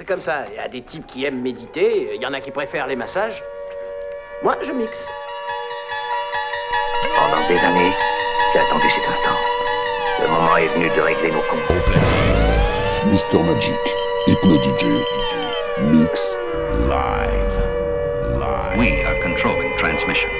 C'est comme ça. Il y a des types qui aiment méditer, il y en a qui préfèrent les massages. Moi, je mixe. Pendant des années, j'ai attendu cet instant. Le moment est venu de régler nos comptes. Mister Magic, Hypno DJ, Mix, Live. Live. We are controlling transmission.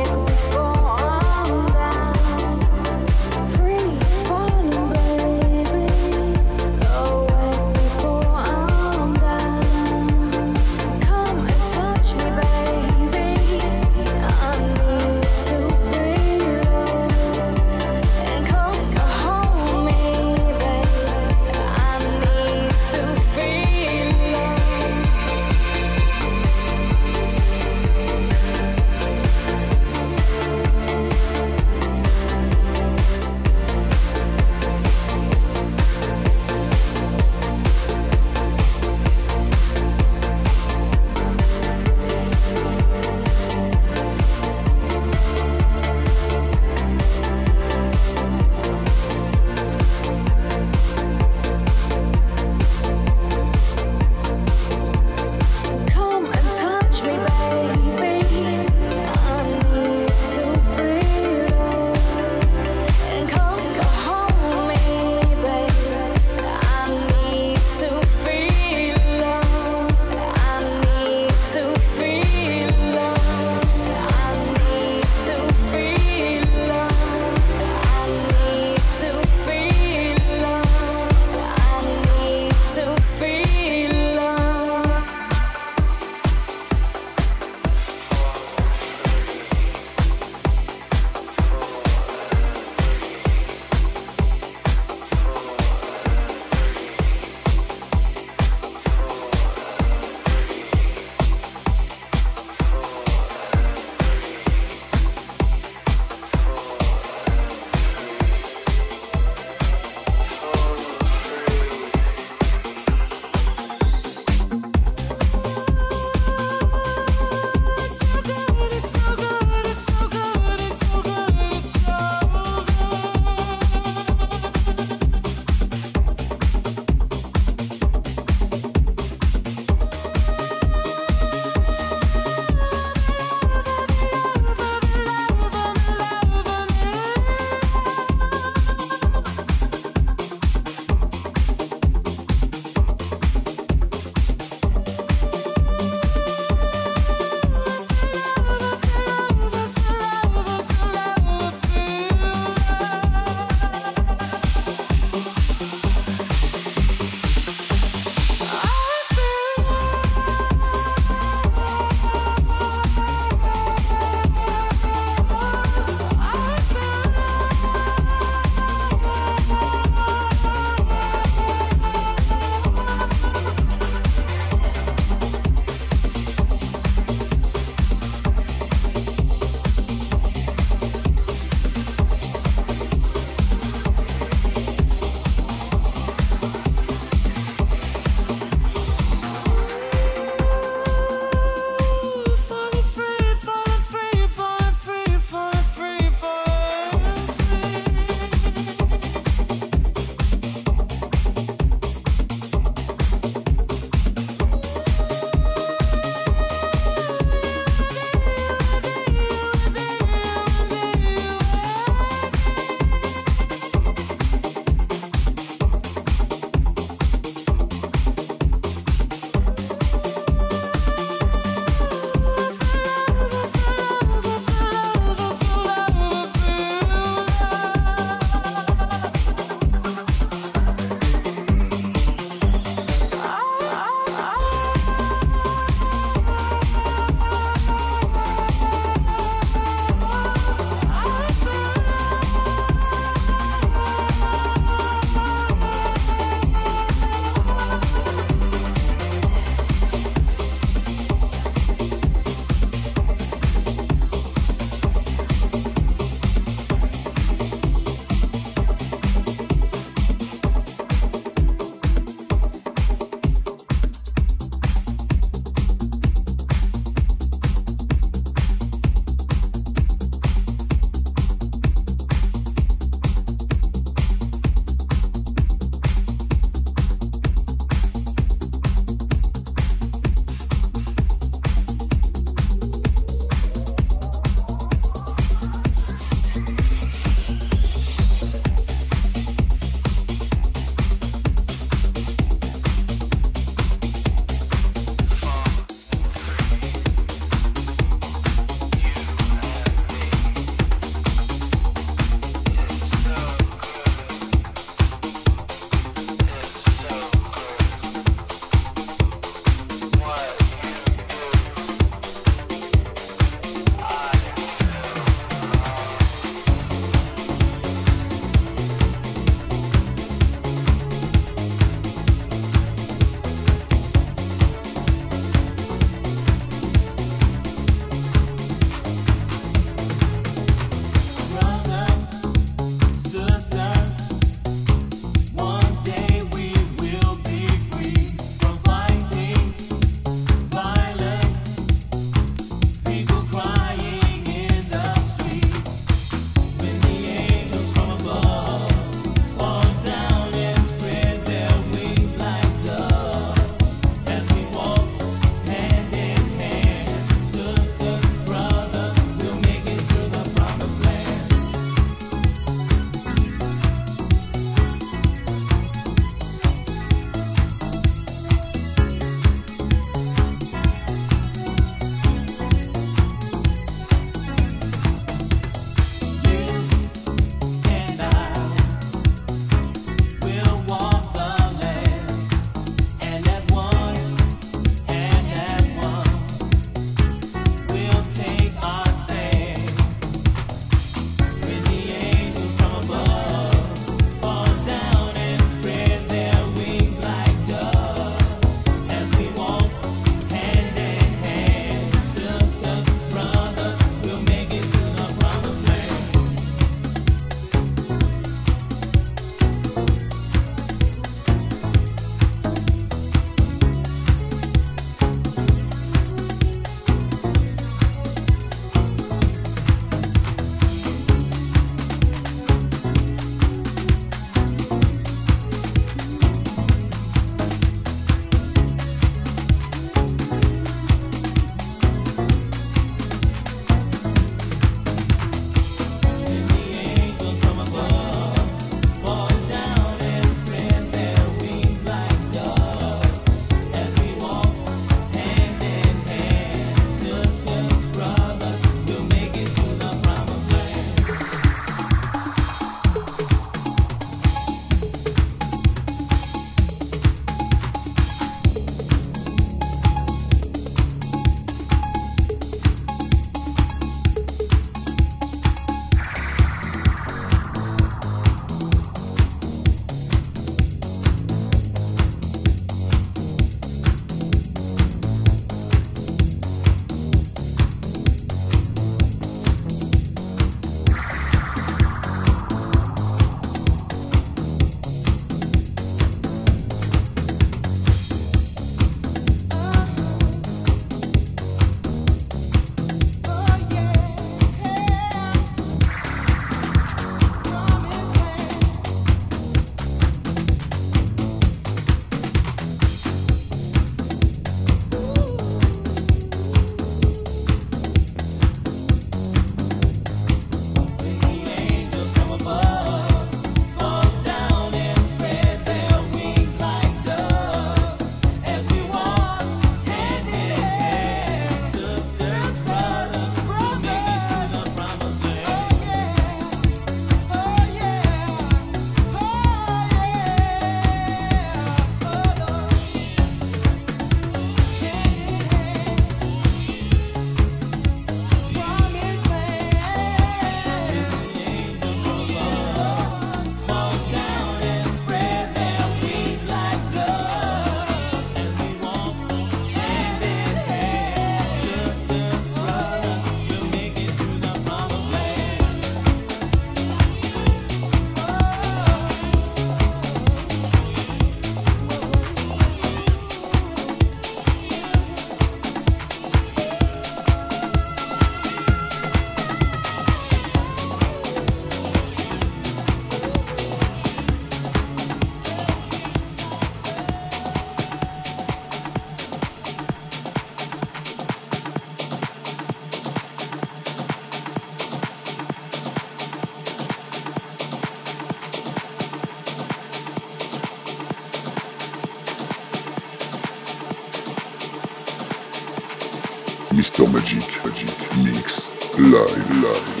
Magic, Magic Mix, live, live,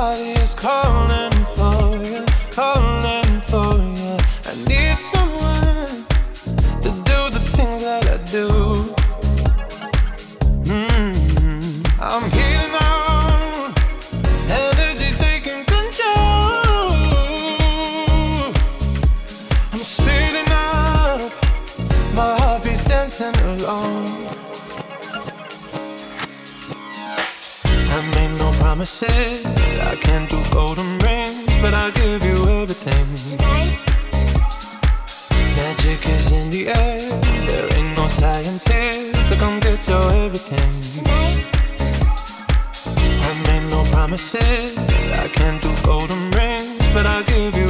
Body is calling here, so come get your everything. tonight, I made no promises, I can't do golden rings, but I'll give you